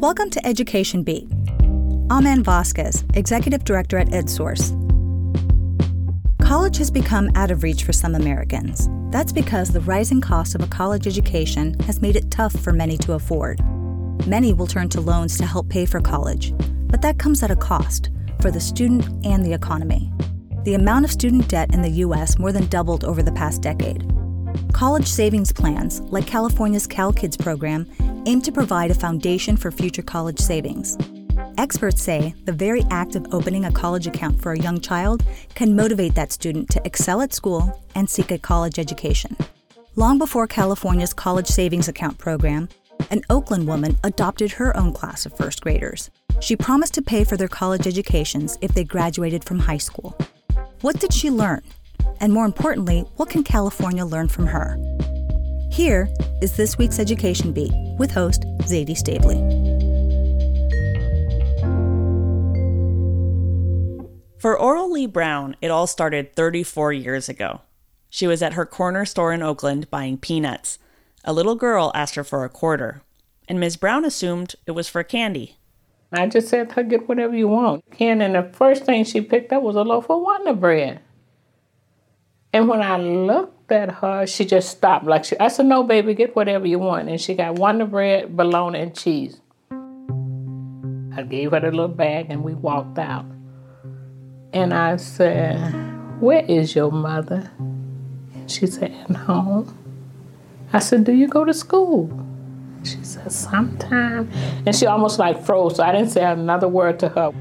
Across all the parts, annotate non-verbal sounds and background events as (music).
Welcome to Education Beat. I'm Ann Vasquez, Executive Director at EdSource. College has become out of reach for some Americans. That's because the rising cost of a college education has made it tough for many to afford. Many will turn to loans to help pay for college, but that comes at a cost for the student and the economy. The amount of student debt in the U.S. more than doubled over the past decade. College savings plans, like California's CalKIDS program, aim to provide a foundation for future college savings. Experts say the very act of opening a college account for a young child can motivate that student to excel at school and seek a college education. Long before California's College Savings Account program, an Oakland woman adopted her own class of first graders. She promised to pay for their college educations if they graduated from high school. What did she learn? And more importantly, what can California learn from her? Here is this week's Education Beat with host Zaidee Stavely. For Oral Lee Brown, it all started 34 years ago. She was at her corner store in Oakland buying peanuts. A little girl asked her for a quarter, and Ms. Brown assumed it was for candy. I just said to her, get whatever you want. Ken, and the first thing she picked up was a loaf of Wonder Bread. And when I looked at her, she just stopped. Like she, I said, no, baby, get whatever you want. And she got Wonder Bread, bologna, and cheese. I gave her the little bag, and we walked out. And I said, Where is your mother? She said, At home. I said, Do you go to school? She said, Sometime. And she almost like froze, so I didn't say another word to her.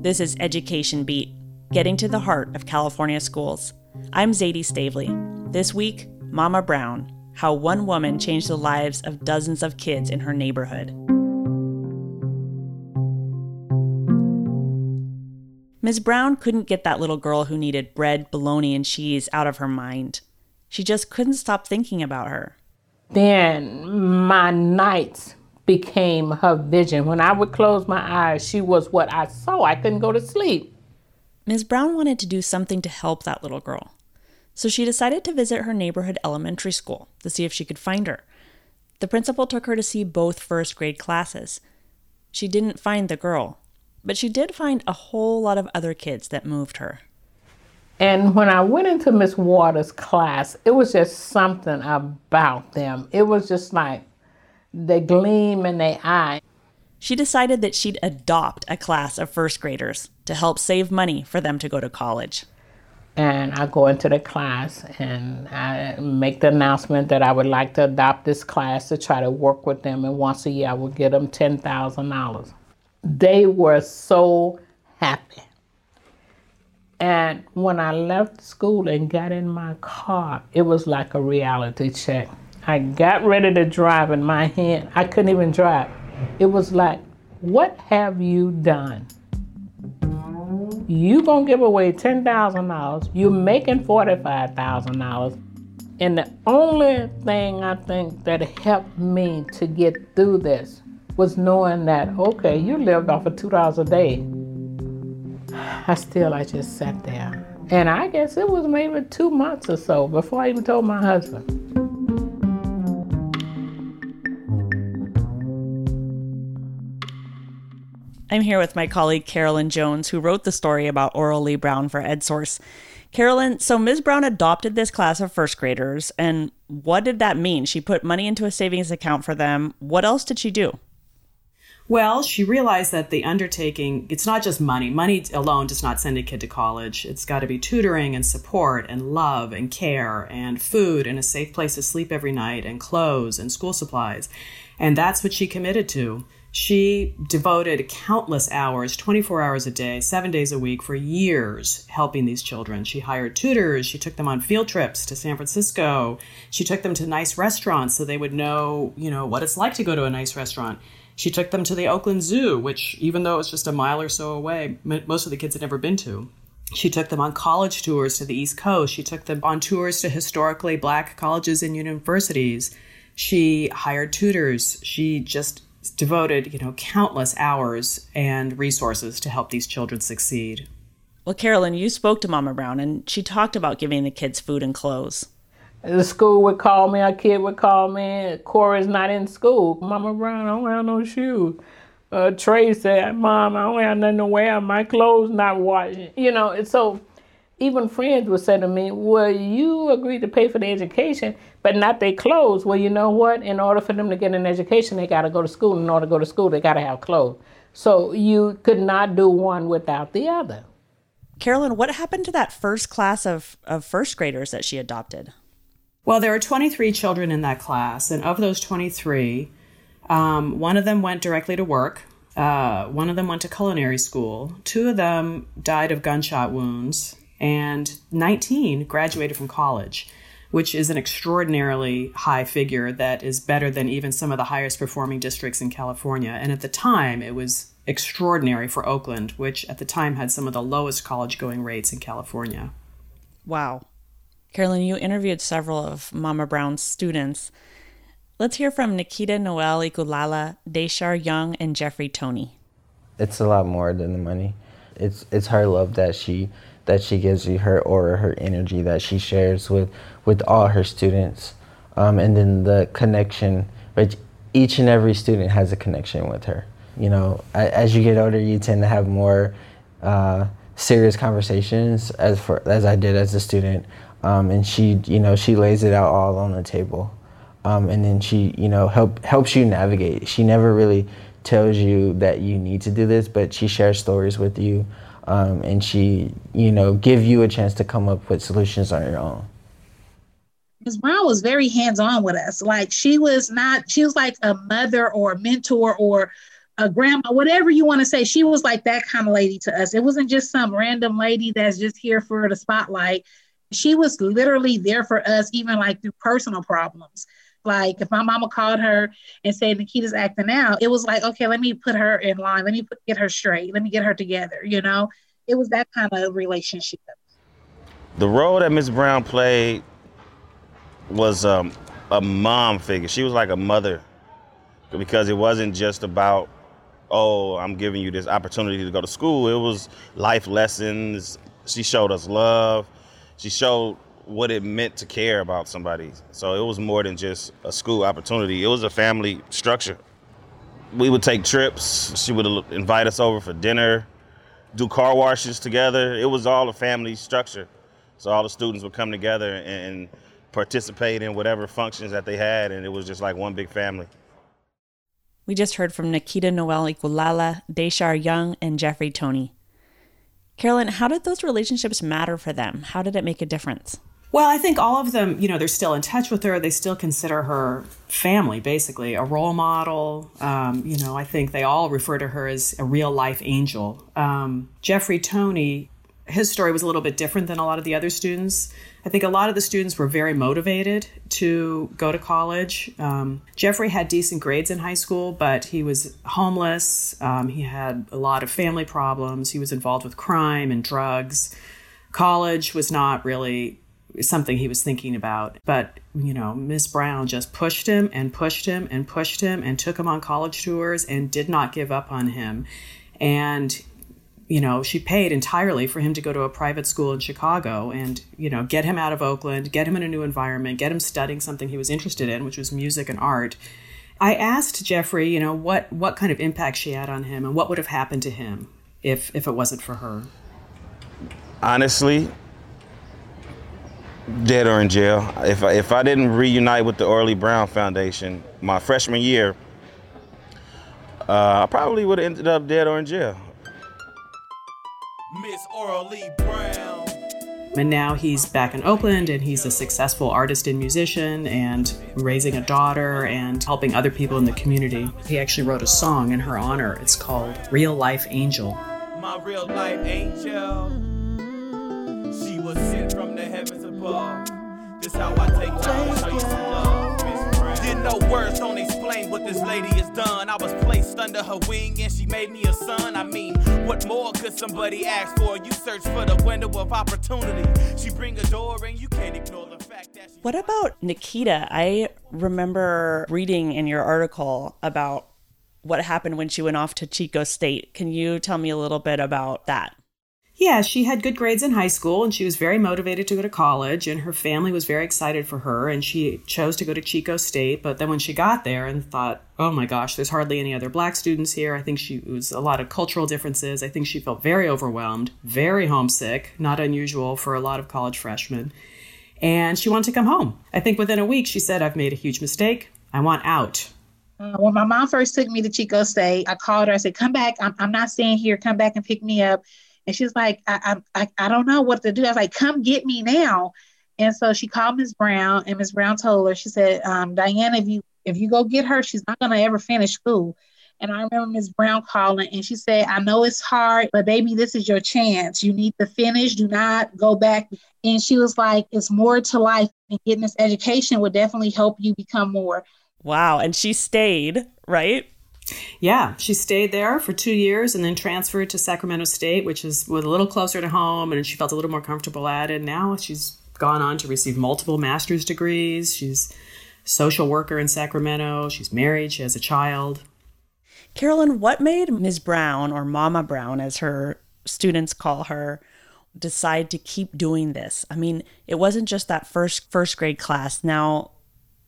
This is Education Beat, getting to the heart of California schools. I'm Zaidee Stavely. This week, Mama Brown, how one woman changed the lives of dozens of kids in her neighborhood. Ms. Brown couldn't get that little girl who needed bread, bologna, and cheese out of her mind. She just couldn't stop thinking about her. Then my nights became her vision. When I would close my eyes, she was what I saw. I couldn't go to sleep. Ms. Brown wanted to do something to help that little girl. So she decided to visit her neighborhood elementary school to see if she could find her. The principal took her to see both first grade classes. She didn't find the girl, but she did find a whole lot of other kids that moved her. And when I went into Miss Waters' class, it was just something about them. It was just like the gleam in their eye. She decided that she'd adopt a class of first graders to help save money for them to go to college. And I go into the class and I make the announcement that I would like to adopt this class to try to work with them. And once a year, I would give them $10,000 they were so happy. And when I left school and got in my car, it was like a reality check. I got ready to drive in my hand. I couldn't even drive. It was like, what have you done? You gonna give away ten thousand dollars. You're making forty-five thousand dollars. And the only thing I think that helped me to get through this was knowing that, okay, you lived off of $2 a day. (sighs) I still, I just sat there. And I guess it was maybe two months or so before I even told my husband. I'm here with my colleague Carolyn Jones, who wrote the story about Oral Lee Brown for EdSource. Carolyn, so Ms. Brown adopted this class of first graders, and what did that mean? She put money into a savings account for them. What else did she do? Well, she realized that the undertaking, it's not just money. Money alone does not send a kid to college. It's got to be tutoring and support and love and care and food and a safe place to sleep every night and clothes and school supplies. And that's what she committed to. She devoted countless hours, 24 hours a day, seven days a week for years helping these children. She hired tutors. She took them on field trips to San Francisco. She took them to nice restaurants so they would know, you know, what it's like to go to a nice restaurant. She took them to the Oakland Zoo, which, even though it was just a mile or so away, most of the kids had never been to. She took them on college tours to the East Coast. She took them on tours to historically black colleges and universities. She hired tutors. She just devoted, you know, countless hours and resources to help these children succeed. Well, Carolyn, you spoke to Mama Brown and she talked about giving the kids food and clothes. The school would call me, a kid would call me, Corey's not in school. Mama Brown, I don't have no shoes. Uh, Trey said, Mom, I don't have nothing to wear. My clothes not washed. You know, and so even friends would say to me, Well, you agreed to pay for the education, but not their clothes. Well, you know what? In order for them to get an education, they got to go to school. In order to go to school, they got to have clothes. So you could not do one without the other. Carolyn, what happened to that first class of, of first graders that she adopted? Well, there were 23 children in that class, and of those 23, um, one of them went directly to work. Uh, one of them went to culinary school. Two of them died of gunshot wounds, and 19 graduated from college, which is an extraordinarily high figure that is better than even some of the highest performing districts in California. And at the time, it was extraordinary for Oakland, which at the time had some of the lowest college going rates in California. Wow. Carolyn, you interviewed several of Mama Brown's students. Let's hear from Nikita Noel Ikulala, Deshar Young, and Jeffrey Tony. It's a lot more than the money. It's it's her love that she that she gives you, her aura, her energy that she shares with with all her students, um, and then the connection. But each and every student has a connection with her. You know, as you get older, you tend to have more uh, serious conversations, as for as I did as a student um, and she you know she lays it out all on the table um, and then she you know help helps you navigate she never really tells you that you need to do this but she shares stories with you um, and she you know give you a chance to come up with solutions on your own Ms. Brown was very hands-on with us. Like she was not, she was like a mother or a mentor or a grandma, whatever you want to say. She was like that kind of lady to us. It wasn't just some random lady that's just here for the spotlight she was literally there for us, even like through personal problems. Like if my mama called her and said Nikita's acting out, it was like, okay, let me put her in line. Let me put, get her straight. Let me get her together. You know, it was that kind of relationship. The role that Miss Brown played was um, a mom figure. She was like a mother because it wasn't just about, oh, I'm giving you this opportunity to go to school. It was life lessons. She showed us love she showed what it meant to care about somebody. So it was more than just a school opportunity. It was a family structure. We would take trips. She would invite us over for dinner, do car washes together. It was all a family structure. So all the students would come together and participate in whatever functions that they had, and it was just like one big family. We just heard from Nikita Noel Ikulala, Deshar Young, and Jeffrey Tony. Carolyn, how did those relationships matter for them? How did it make a difference? Well, I think all of them, you know, they're still in touch with her. They still consider her family, basically, a role model. Um, you know, I think they all refer to her as a real life angel. Um, Jeffrey Tony, his story was a little bit different than a lot of the other students. I think a lot of the students were very motivated to go to college. Um, Jeffrey had decent grades in high school, but he was homeless. Um, he had a lot of family problems. He was involved with crime and drugs. College was not really something he was thinking about. But, you know, Miss Brown just pushed him and pushed him and pushed him and took him on college tours and did not give up on him. And you know, she paid entirely for him to go to a private school in Chicago and, you know, get him out of Oakland, get him in a new environment, get him studying something he was interested in, which was music and art. I asked Jeffrey, you know, what what kind of impact she had on him and what would have happened to him if if it wasn't for her. Honestly, dead or in jail. If I, if I didn't reunite with the Oral Lee Brown Foundation my freshman year, uh, I probably would have ended up dead or in jail. Miss Oral Lee Brown. And now he's back in Oakland and he's a successful artist and musician and raising a daughter and helping other people in the community. He actually wrote a song in her honor. It's called Real Life Angel. My real life angel. Above. This how I take time to show you some love. Didn't know words don't explain what this lady has done. I was placed under her wing and she made me a son. I mean, what more could somebody ask for? You search for the window of opportunity. She bring a door and you can't ignore the fact that What about Nikita? I remember reading in your article about what happened when she went off to Chico State. Can you tell me a little bit about that? Yeah, she had good grades in high school and she was very motivated to go to college and her family was very excited for her and she chose to go to Chico State, but then when she got there and thought, "Oh my gosh, there's hardly any other black students here." I think she was a lot of cultural differences. I think she felt very overwhelmed, very homesick, not unusual for a lot of college freshmen. And she wanted to come home. I think within a week she said, "I've made a huge mistake. I want out." Uh, when my mom first took me to Chico State, I called her. I said, "Come back. I'm, I'm not staying here. Come back and pick me up." And she was like, I, I, I don't know what to do. I was like, come get me now. And so she called Ms. Brown, and Ms. Brown told her, she said, um, Diana, if you if you go get her, she's not gonna ever finish school. And I remember Ms. Brown calling, and she said, I know it's hard, but baby, this is your chance. You need to finish. Do not go back. And she was like, it's more to life, and getting this education would definitely help you become more. Wow. And she stayed, right? Yeah, she stayed there for two years and then transferred to Sacramento State, which is was a little closer to home, and she felt a little more comfortable at it. Now she's gone on to receive multiple master's degrees. She's social worker in Sacramento. She's married. She has a child. Carolyn, what made Ms. Brown, or Mama Brown, as her students call her, decide to keep doing this? I mean, it wasn't just that first first grade class. Now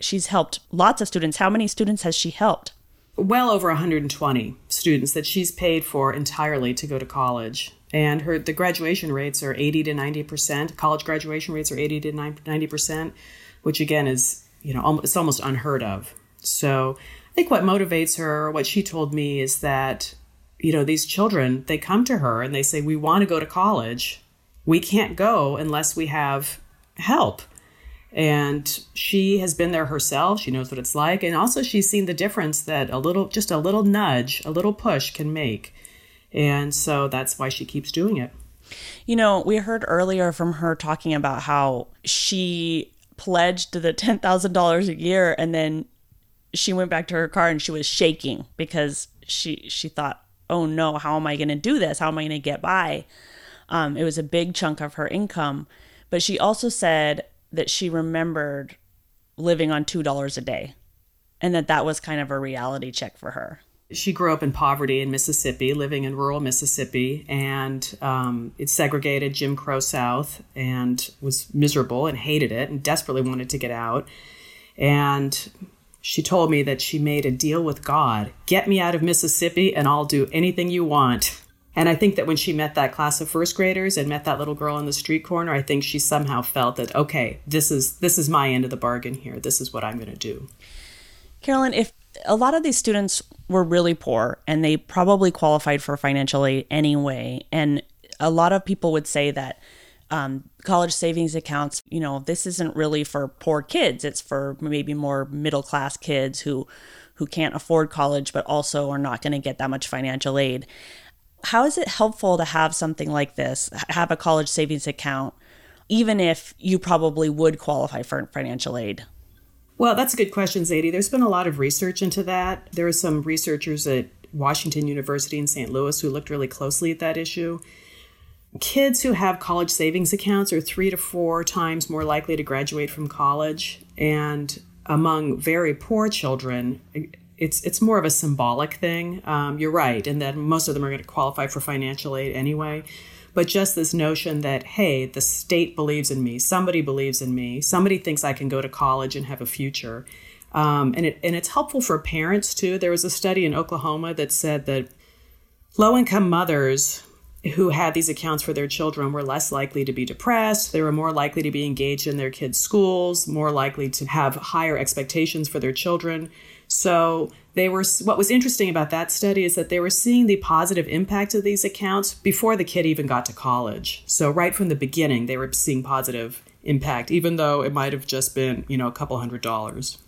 she's helped lots of students. How many students has she helped? Well over 120 students that she's paid for entirely to go to college. And her the graduation rates are 80 to 90 percent. College graduation rates are 80 to 90 percent which again is you know it's almost unheard of. So i think what motivates her what she told me is that you know these children they come to her and they say we want to go to college. We can't go unless we have help and she has been there herself. She knows what it's like. And also she's seen the difference that a little just a little nudge a little push can make. And so that's why she keeps doing it. You know we heard earlier from her talking about how she pledged the $10,000 a year and then she went back to her car and she was shaking because she she thought oh no how am i going to do this? How am i going to get by? Um, it was a big chunk of her income. But she also said that she remembered living on $2 a day and that that was kind of a reality check for her. She grew up in poverty in Mississippi, living in rural Mississippi, and um, it segregated Jim Crow South and was miserable and hated it and desperately wanted to get out. And she told me that she made a deal with God get me out of Mississippi and I'll do anything you want. And I think that when she met that class of first graders and met that little girl in the street corner, I think she somehow felt that okay, this is this is my end of the bargain here. This is what I'm going to do. Carolyn, if a lot of these students were really poor and they probably qualified for financial aid anyway, and a lot of people would say that um, college savings accounts, you know, this isn't really for poor kids. It's for maybe more middle class kids who who can't afford college but also are not going to get that much financial aid how is it helpful to have something like this, have a college savings account, even if you probably would qualify for financial aid? Well, that's a good question, Zaidee. There's been a lot of research into that. There are some researchers at Washington University in St. Louis who looked really closely at that issue. Kids who have college savings accounts are three to four times more likely to graduate from college. And among very poor children, it's it's more of a symbolic thing. Um, you're right, and that most of them are going to qualify for financial aid anyway. But just this notion that hey, the state believes in me, somebody believes in me, somebody thinks I can go to college and have a future, um, and it and it's helpful for parents too. There was a study in Oklahoma that said that low income mothers who had these accounts for their children were less likely to be depressed. They were more likely to be engaged in their kids' schools, more likely to have higher expectations for their children. So they were what was interesting about that study is that they were seeing the positive impact of these accounts before the kid even got to college. So right from the beginning they were seeing positive impact even though it might have just been, you know, a couple hundred dollars.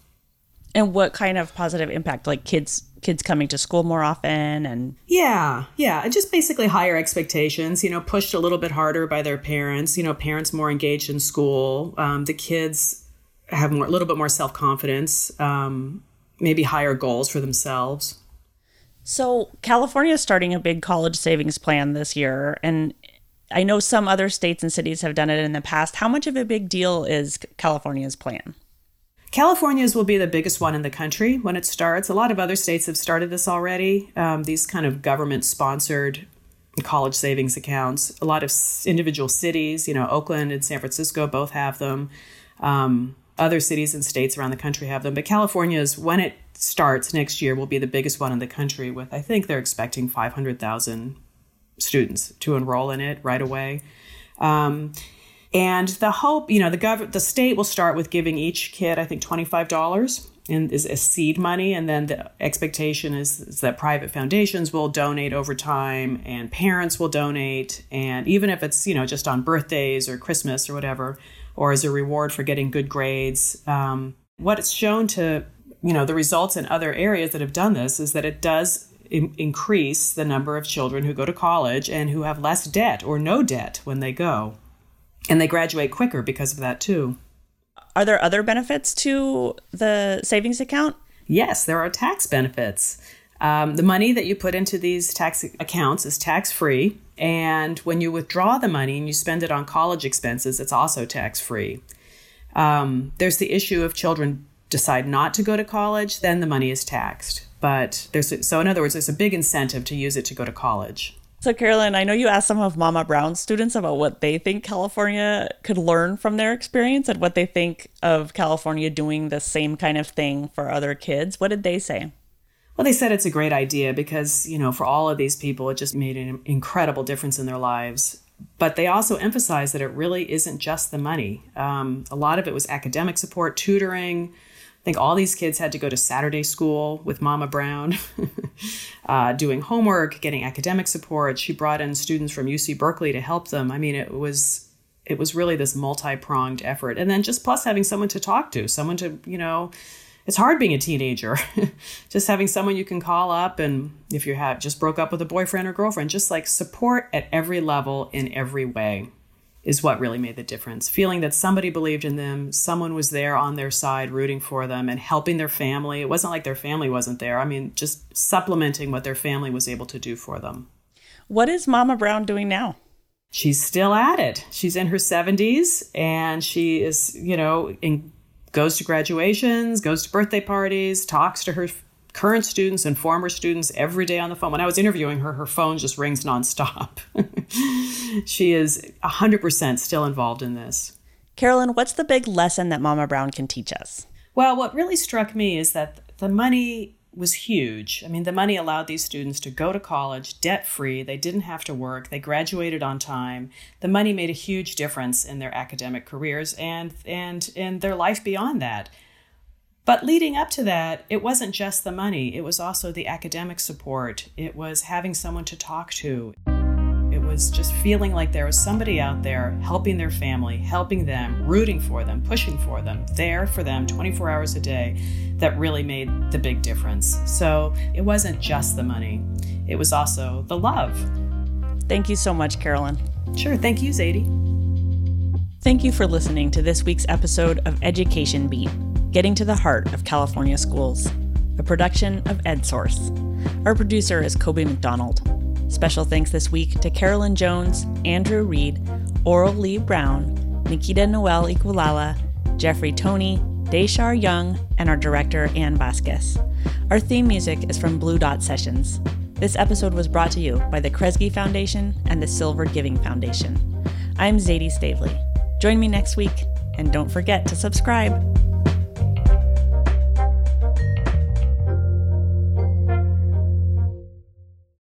And what kind of positive impact like kids kids coming to school more often and yeah yeah and just basically higher expectations you know pushed a little bit harder by their parents you know parents more engaged in school um, the kids have more a little bit more self-confidence um, maybe higher goals for themselves. So, California is starting a big college savings plan this year, and I know some other states and cities have done it in the past. How much of a big deal is California's plan? California's will be the biggest one in the country when it starts. A lot of other states have started this already. Um, these kind of government sponsored college savings accounts. A lot of individual cities, you know, Oakland and San Francisco both have them. Um, other cities and states around the country have them, but California is when it starts next year will be the biggest one in the country. With I think they're expecting 500,000 students to enroll in it right away. Um, and the hope, you know, the gov- the state will start with giving each kid, I think, twenty five dollars and is a seed money, and then the expectation is, is that private foundations will donate over time, and parents will donate, and even if it's you know just on birthdays or Christmas or whatever, or as a reward for getting good grades, um, what it's shown to you know the results in other areas that have done this is that it does in- increase the number of children who go to college and who have less debt or no debt when they go, and they graduate quicker because of that too. Are there other benefits to the savings account? Yes, there are tax benefits. Um, the money that you put into these tax accounts is tax free. And when you withdraw the money and you spend it on college expenses, it's also tax free. Um, there's the issue of children decide not to go to college, then the money is taxed. But there's so in other words, there's a big incentive to use it to go to college. So, Carolyn, I know you asked some of Mama Brown's students about what they think California could learn from their experience and what they think of California doing the same kind of thing for other kids. What did they say? Well, they said it's a great idea because, you know, for all of these people, it just made an incredible difference in their lives. But they also emphasized that it really isn't just the money. Um, a lot of it was academic support, tutoring, I think all these kids had to go to Saturday school with Mama Brown, (laughs) uh, doing homework, getting academic support. She brought in students from UC Berkeley to help them. I mean, it was it was really this multi-pronged effort, and then just plus having someone to talk to, someone to you know. It's hard being a teenager. (laughs) just having someone you can call up, and if you have just broke up with a boyfriend or girlfriend, just like support at every level in every way is what really made the difference. Feeling that somebody believed in them, someone was there on their side rooting for them and helping their family. It wasn't like their family wasn't there. I mean, just supplementing what their family was able to do for them. What is Mama Brown doing now? She's still at it. She's in her 70s and she is, you know, in, goes to graduations, goes to birthday parties, talks to her current students and former students every day on the phone. When I was interviewing her, her phone just rings nonstop. (laughs) she is 100% still involved in this. Carolyn, what's the big lesson that Mama Brown can teach us? Well, what really struck me is that the money was huge. I mean, the money allowed these students to go to college debt free. They didn't have to work. They graduated on time. The money made a huge difference in their academic careers and and in their life beyond that. But leading up to that, it wasn't just the money, it was also the academic support. It was having someone to talk to. Was just feeling like there was somebody out there helping their family, helping them, rooting for them, pushing for them, there for them 24 hours a day that really made the big difference. So it wasn't just the money, it was also the love. Thank you so much, Carolyn. Sure. Thank you, Zaidee. Thank you for listening to this week's episode of Education Beat. Getting to the Heart of California Schools, a production of EdSource. Our producer is Kobe McDonald. Special thanks this week to Carolyn Jones, Andrew Reed, Oral Lee Brown, Nikita Noel Igualala, Jeffrey Tony, Deshar Young, and our director, Ann Vasquez. Our theme music is from Blue Dot Sessions. This episode was brought to you by the Kresge Foundation and the Silver Giving Foundation. I'm Zaidee Stavely. Join me next week, and don't forget to subscribe.